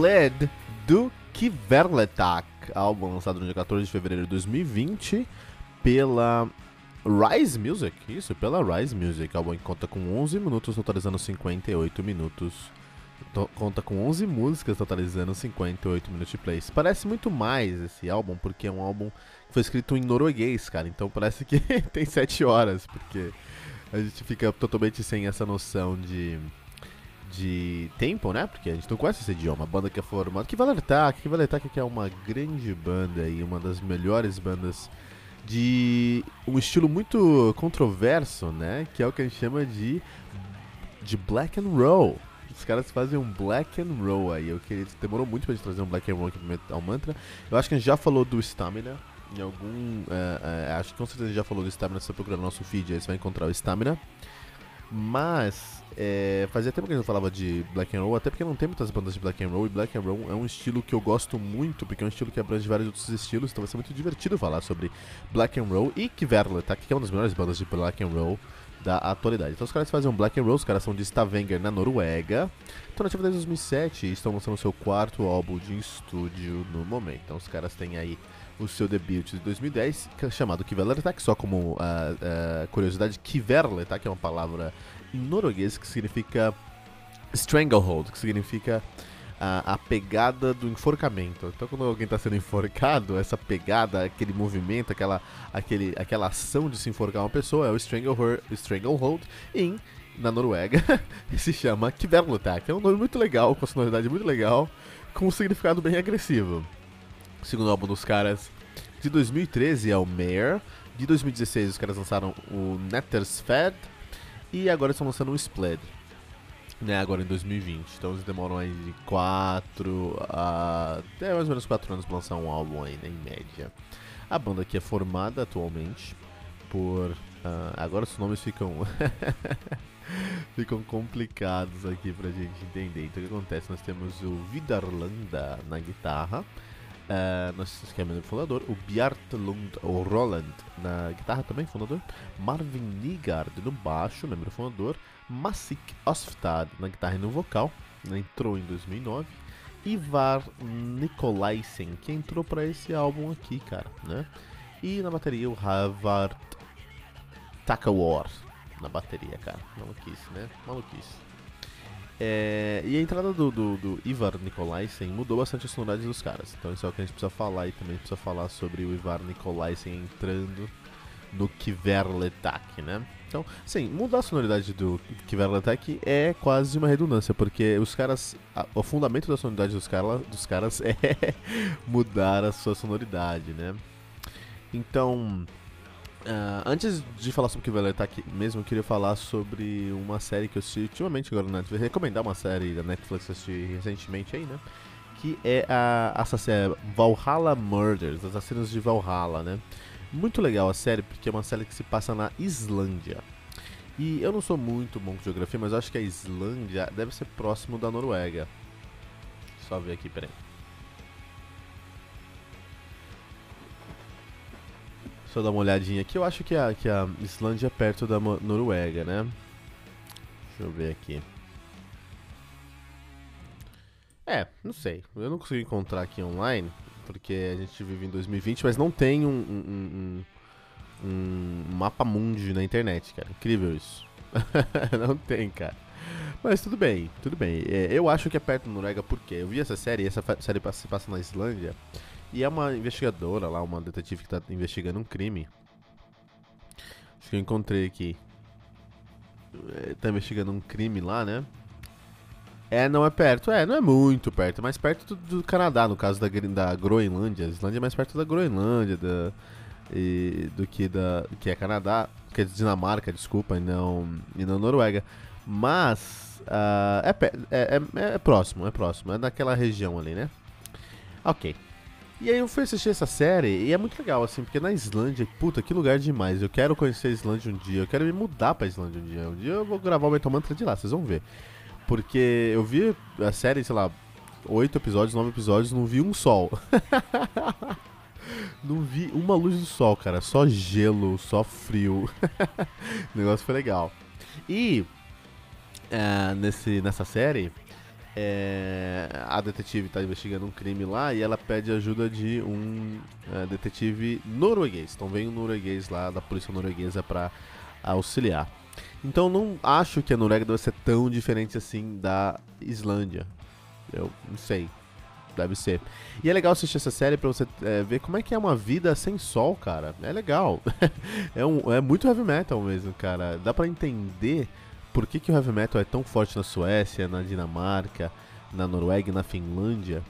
Spled do Kiverletak, álbum lançado no dia 14 de fevereiro de 2020 pela Rise Music, isso, pela Rise Music, álbum que conta com 11 minutos, totalizando 58 minutos. To conta com 11 músicas, totalizando 58 minutos de plays. Parece muito mais esse álbum, porque é um álbum que foi escrito em norueguês, cara, então parece que tem 7 horas, porque a gente fica totalmente sem essa noção de de tempo, né? Porque a gente não conhece esse idioma. A banda que é formada. Que Valertak, que Valertak que é uma grande banda e uma das melhores bandas de um estilo muito controverso, né? Que é o que a gente chama de de black and roll. Os caras fazem um black and roll aí. Eu queria, demorou muito pra gente trazer um black and roll aqui Metal Mantra. Eu acho que a gente já falou do Stamina em algum. É, é, acho que com certeza já falou do Stamina. Se você procurar no nosso feed, aí você vai encontrar o Stamina. Mas é, fazia tempo que a gente não falava de Black and Roll, até porque não tem muitas bandas de Black and Roll, e Black and Roll é um estilo que eu gosto muito, porque é um estilo que abrange vários outros estilos, então vai ser muito divertido falar sobre Black and Roll e Kverle, tá? que é uma das melhores bandas de Black and Roll da atualidade. Então os caras fazem um Black and Roll, os caras são de Stavanger, na Noruega, estão nativos desde 2007 e estão lançando seu quarto álbum de estúdio no momento. Então os caras têm aí o seu debut de 2010, é chamado Kvelertak, só como uh, uh, curiosidade, Kverletak é uma palavra em norueguês que significa stranglehold, que significa a, a, pegada do enforcamento. Então, quando alguém está sendo enforcado, essa pegada, aquele movimento, aquela, aquele, aquela ação de se enforcar uma pessoa é o stranglehold, stranglehold em na Noruega se chama Kverletak. É um nome muito legal, com sonoridade muito legal, com um significado bem agressivo. Segundo álbum dos caras de 2013 é o Mare. De 2016 os caras lançaram o Nettersfed. E agora estão lançando o Spled. Né, agora em 2020. Então eles demoram aí de 4 a. até mais ou menos 4 anos pra lançar um álbum né, em média. A banda aqui é formada atualmente por. Uh, agora os nomes ficam. ficam complicados aqui pra gente entender. Então o que acontece? Nós temos o Vidarlanda na guitarra. Uh, nós que é membro fundador, o Bjartlund o Roland na guitarra também, fundador, Marvin Nigard no baixo, membro fundador, Masik Osftad na guitarra e no vocal, entrou em 2009, Ivar Nikolaisen, que entrou para esse álbum aqui, cara, né? E na bateria o Havard Takawar na bateria, cara. Maluquice, né? Maluquice. É, e a entrada do, do, do Ivar Nikolaisen mudou bastante a sonoridade dos caras. Então isso é o que a gente precisa falar e também precisa falar sobre o Ivar Nikolaisen entrando no Kiverletak, né? Então, sim, mudar a sonoridade do Kiverletak é quase uma redundância, porque os caras. A, o fundamento da sonoridade dos, cara, dos caras é mudar a sua sonoridade, né? Então. Uh, antes de falar sobre o que vai estar aqui mesmo, eu queria falar sobre uma série que eu assisti ultimamente agora na Netflix. Recomendar uma série da Netflix que eu assisti recentemente aí, né? Que é a essa série Valhalla Murders, Assassinos de Valhalla, né? Muito legal a série, porque é uma série que se passa na Islândia. E eu não sou muito bom com geografia, mas eu acho que a Islândia deve ser próximo da Noruega. Só ver aqui, peraí. Eu dar uma olhadinha aqui. Eu acho que a, que a Islândia é perto da Noruega, né? Deixa eu ver aqui. É, não sei. Eu não consigo encontrar aqui online, porque a gente vive em 2020, mas não tem um, um, um, um mapa mundi na internet, cara. Incrível isso. não tem, cara. Mas tudo bem, tudo bem. É, eu acho que é perto da Noruega porque eu vi essa série, essa série se passa na Islândia. E é uma investigadora lá, uma detetive que está investigando um crime. Acho que eu encontrei aqui. Está investigando um crime lá, né? É, não é perto. É, não é muito perto. É mais perto do, do Canadá, no caso da, da Groenlândia. A Islândia é mais perto da Groenlândia da, e, do que da que é Canadá. Que é Dinamarca, desculpa, e não, e não Noruega. Mas uh, é, é, é, é próximo, é próximo. É daquela região ali, né? Ok. E aí eu fui assistir essa série e é muito legal, assim, porque na Islândia, puta, que lugar demais. Eu quero conhecer a Islândia um dia, eu quero me mudar pra Islândia um dia. Um dia eu vou gravar o Metal Mantra de lá, vocês vão ver. Porque eu vi a série, sei lá, oito episódios, nove episódios, não vi um sol. não vi uma luz do sol, cara. Só gelo, só frio. o negócio foi legal. E é, nesse, nessa série, é, a detetive está investigando um crime lá e ela pede ajuda de um é, detetive norueguês. Então vem um norueguês lá da polícia norueguesa para auxiliar. Então não acho que a Noruega deve ser tão diferente assim da Islândia. Eu não sei. Deve ser. E é legal assistir essa série pra você é, ver como é que é uma vida sem sol, cara. É legal. é, um, é muito heavy metal mesmo, cara. Dá pra entender por que, que o heavy metal é tão forte na Suécia, na Dinamarca, na Noruega e na Finlândia.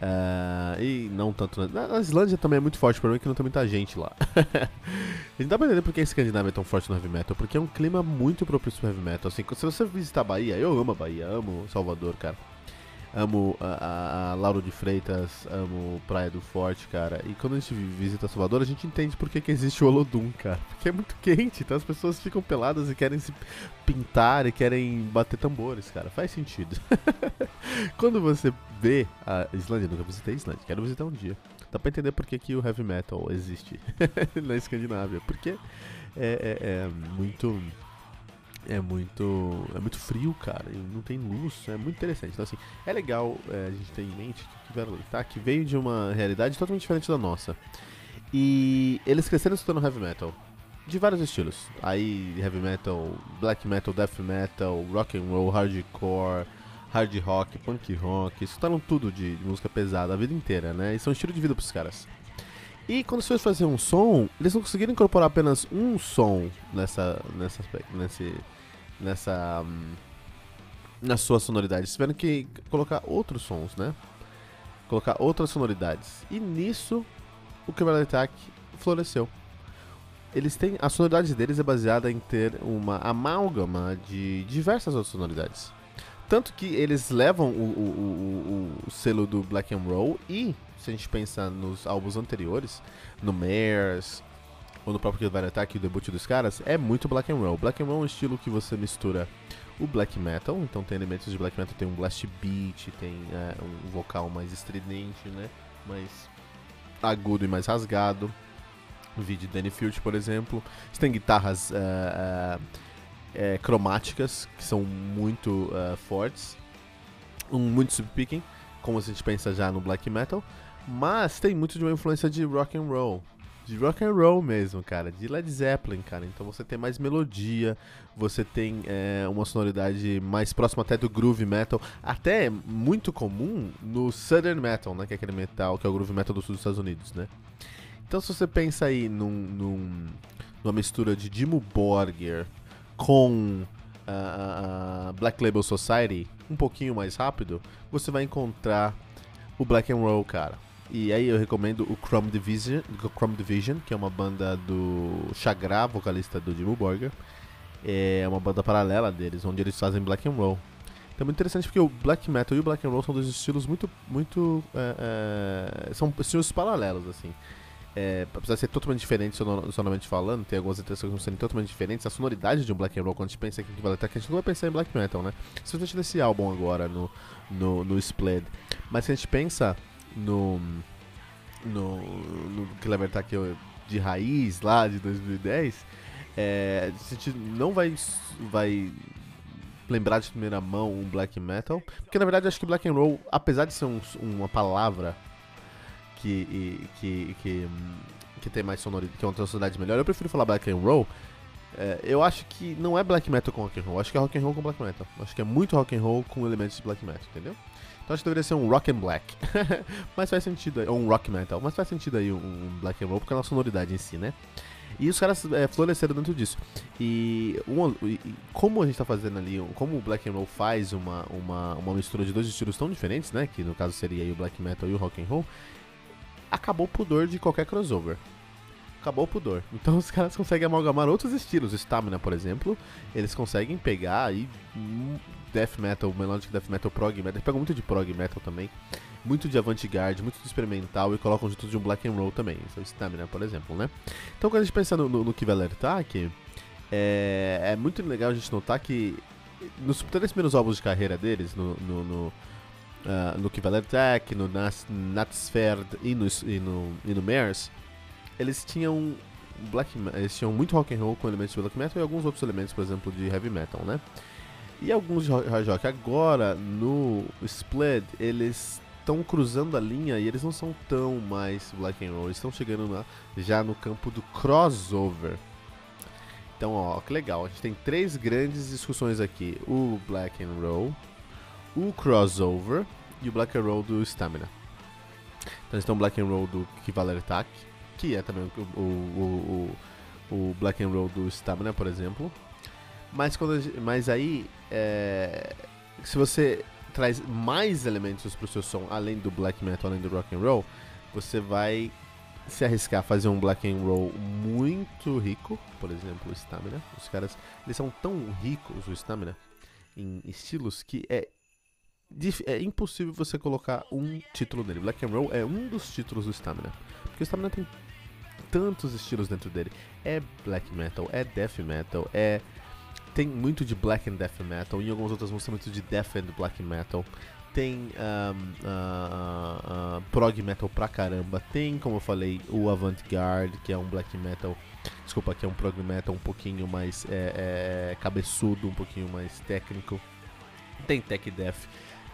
Uh, e não tanto na, na, Islândia também é muito forte, é que não tem muita gente lá. a gente dá pra entender por que a Escandinávia é tão forte no heavy metal, porque é um clima muito propício pro heavy metal. Assim, se você visitar a Bahia, eu amo a Bahia, amo Salvador, cara amo a, a, a, Lauro de Freitas, amo Praia do Forte, cara. E quando a gente visita Salvador, a gente entende por que, que existe o Olodum, cara. Porque é muito quente, então as pessoas ficam peladas e querem se pintar e querem bater tambores, cara. Faz sentido. quando você vê a Islândia, nunca visitei a Islândia, quero visitar um dia. Dá pra entender por que, que o heavy metal existe na Escandinávia. Porque é, é, é muito é muito é muito frio, cara, e não tem luz, é muito interessante. Então, assim, é legal é, a gente ter em mente que Verley, tá? Que veio de uma realidade totalmente diferente da nossa. E eles cresceram escutando heavy metal. De vários estilos. Aí, heavy metal, black metal, death metal, rock and roll, hardcore, hard rock, punk rock. Escutaram tudo de, de música pesada a vida inteira, né? E são um estilo de vida pros caras. E quando você foi fazer um som, eles não conseguiram incorporar apenas um som nessa, nessa, nesse, nessa, hum, na sua sonoridade. Eles tiveram que colocar outros sons, né? Colocar outras sonoridades. E nisso, o Cavalier Attack floresceu. Eles têm, a sonoridade deles é baseada em ter uma amálgama de diversas outras sonoridades. Tanto que eles levam o, o, o, o selo do Black and Roll e se a gente pensa nos álbuns anteriores, no Mares, ou no próprio Kid Attack, o debut dos caras, é muito black and roll. Black and roll é um estilo que você mistura o black metal, então tem elementos de black metal, tem um blast beat, tem é, um vocal mais estridente, né, mais agudo e mais rasgado. O vídeo de Danny Field, por exemplo. Você tem guitarras é, é, cromáticas, que são muito fortes, um, muito subpicking, como a gente pensa já no black metal. Mas tem muito de uma influência de rock and roll. De rock and roll mesmo, cara. De Led Zeppelin, cara. Então você tem mais melodia, você tem é, uma sonoridade mais próxima até do groove metal. Até muito comum no Southern Metal, né? Que é aquele metal, que é o groove metal do sul dos Estados Unidos, né? Então se você pensa aí num, num numa mistura de Dimo Borger com uh, uh, Black Label Society, um pouquinho mais rápido, você vai encontrar o Black and Roll, cara. E aí eu recomendo o Chrome Division, Chrome Division que é uma banda do Chagra, vocalista do Jimmy Borger. É uma banda paralela deles, onde eles fazem black and roll. Então é muito interessante porque o black metal e o black and roll são dois estilos muito, muito, é, é, são estilos paralelos assim. É, apesar de ser totalmente diferente sonoramente falando, tem algumas intenções que são totalmente diferentes, a sonoridade de um black and roll, quando a gente pensa vale até que a gente não vai pensar em black metal, né? Especialmente nesse álbum agora, no, no, no Split. Mas se a gente pensa no. no. no Clever Attack de raiz lá de 2010, é, a gente não vai. vai lembrar de primeira mão um black metal, porque na verdade acho que black and roll, apesar de ser um, uma palavra que, que, que, que tem mais sonoridade, que é uma sonoridade melhor, eu prefiro falar black and roll. É, eu acho que não é black metal com rock and roll, acho que é rock and roll com black metal. Acho que é muito rock and roll com elementos de black metal, entendeu? Então acho que deveria ser um rock and black. mas faz sentido ou um rock metal, mas faz sentido aí um black and roll porque é uma sonoridade em si, né? E os caras é, floresceram dentro disso. E, um, e, como a gente tá fazendo ali, como o Black and Roll faz uma, uma, uma mistura de dois estilos tão diferentes, né? Que no caso seria o Black Metal e o Rock and Roll, acabou o pudor de qualquer crossover acabou o pudor. Então os caras conseguem amalgamar outros estilos. Stamina, por exemplo, eles conseguem pegar aí um death metal, melodic death metal, prog metal. Eles pegam muito de prog metal também, muito de avant-garde, muito de experimental e colocam junto de um black and roll também. É o Stamina, por exemplo, né? Então quando a gente pensa no, no, no que vai alertar aqui, é, é muito legal a gente notar que nos três primeiros álbuns de carreira deles, no, no, no, uh, no Attack, no Natsferd e no, e no, e no Mares, eles tinham black eles tinham muito rock and roll com elementos de black metal e alguns outros elementos, por exemplo, de heavy metal, né? E alguns de hard rock. Agora, no Split, eles estão cruzando a linha e eles não são tão mais black and roll, eles estão chegando na, já no campo do crossover. Então, ó, que legal. A gente tem três grandes discussões aqui: o black and roll, o crossover e o black and roll do Stamina. Então, eles estão black and roll do Kivaler Attack, que é também o, o, o, o Black and Roll do Stamina, por exemplo. Mas, quando, mas aí, é, se você traz mais elementos para o seu som, além do black metal, além do rock and roll, você vai se arriscar a fazer um black and roll muito rico, por exemplo, o Stamina. Os caras, eles são tão ricos, o Stamina, em estilos que é é impossível você colocar um título nele. Black and Roll é um dos títulos do Stamina. Porque o Stamina tem tantos estilos dentro dele. É black metal, é death metal, é tem muito de black and death metal. Em algumas outras músicas muito de death and black metal. Tem um, uh, uh, prog metal pra caramba. Tem, como eu falei, o avant-garde, que é um black metal. Desculpa, que é um prog metal um pouquinho mais é, é, cabeçudo, um pouquinho mais técnico. Tem tech death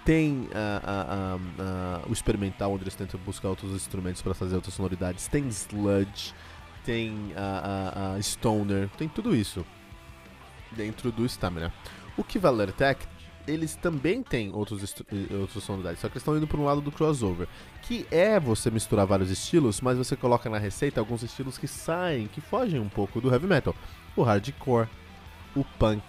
tem uh, uh, uh, o experimental, onde eles tentam buscar outros instrumentos para fazer outras sonoridades. Tem sludge, tem stoner, tem tudo isso dentro do Stamina. O Kivaler Tech, eles também têm outros outras sonoridades, só que eles estão indo para um lado do crossover, que é você misturar vários estilos, mas você coloca na receita alguns estilos que saem, que fogem um pouco do heavy metal. O hardcore, o punk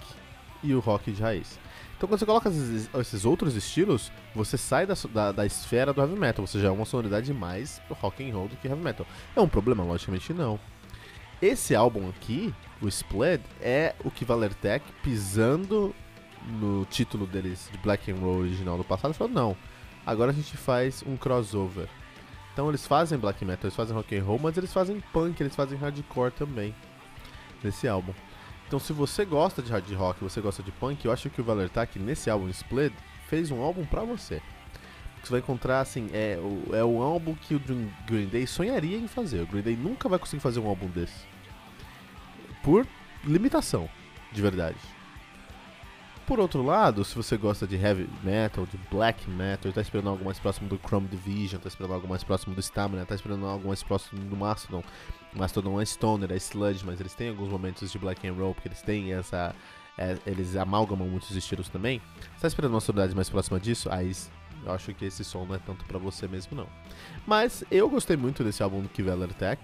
e o rock de raiz. Então quando você coloca esses, esses outros estilos, você sai da, da, da, esfera do heavy metal, você já é uma sonoridade mais rock and roll do que heavy metal. É um problema? Logicamente não. Esse álbum aqui, o Split, é o que Valertec pisando no título deles de Black and Roll original do passado, falou não, agora a gente faz um crossover. Então eles fazem black metal, eles fazem rock and roll, mas eles fazem punk, eles fazem hardcore também nesse álbum. Então, se você gosta de hard rock, você gosta de punk, eu acho que o Valertak nesse álbum Split fez um álbum para você. Você vai encontrar assim, é o, é o álbum que o Green Day sonharia em fazer. O Green Day nunca vai conseguir fazer um álbum desse. Por limitação, de verdade. Por outro lado, se você gosta de heavy metal, de black metal, tá esperando algo mais próximo do Chrome Division, tá esperando algo mais próximo do Stamina, tá esperando algo mais próximo do Mastodon. Mastodon é stoner, é sludge, mas eles têm alguns momentos de black and roll, porque eles têm essa... É, eles amalgamam muitos estilos também. Você tá esperando uma sonoridade mais próxima disso? Aí eu acho que esse som não é tanto para você mesmo não. Mas eu gostei muito desse álbum do Kiveller Tech.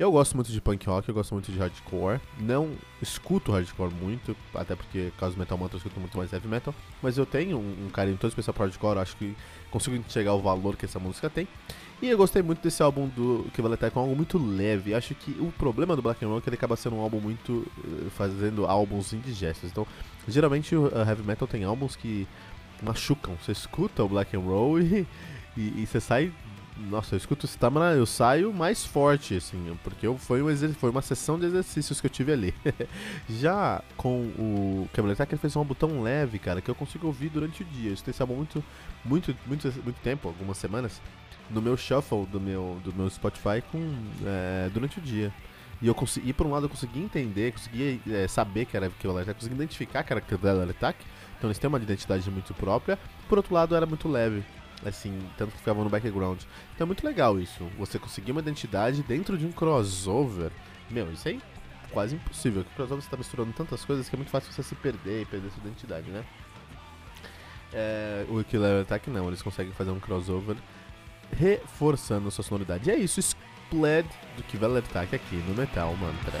Eu gosto muito de punk rock, eu gosto muito de hardcore. Não escuto hardcore muito, até porque, caso metal mantra, eu escuto muito mais heavy metal. Mas eu tenho um, um carinho todo especial para hardcore, acho que consigo enxergar o valor que essa música tem. E eu gostei muito desse álbum do que vale até com algo muito leve. Acho que o problema do Black and Roll é que ele acaba sendo um álbum muito. Eh, fazendo álbuns indigestos. Então, geralmente o heavy metal tem álbuns que machucam. Você escuta o Black and Roll e, e, e você sai nossa, eu escuto Stamina, eu saio mais forte, assim, porque eu, foi, um foi uma sessão de exercícios que eu tive ali. Já com o Camel Attack, ele fez um álbum tão leve, cara, que eu consigo ouvir durante o dia. Eu escutei esse muito, muito, muito, muito tempo, algumas semanas, no meu shuffle do meu, do meu Spotify com, é, durante o dia. E eu consegui, por um lado, eu consegui entender, consegui é, saber que era Camel Attack, consegui identificar que era Camel Attack, então eles têm uma identidade muito própria. Por outro lado, era muito leve assim, tanto que ficava no background. Então é muito legal isso, você conseguir uma identidade dentro de um crossover. Meu, isso aí é quase impossível, o crossover você tá misturando tantas coisas que é muito fácil você se perder e perder sua identidade, né? É, o Killer Attack não, eles conseguem fazer um crossover reforçando sua sonoridade. E é isso, Bled do Kvelertak aqui no Metal Mantra.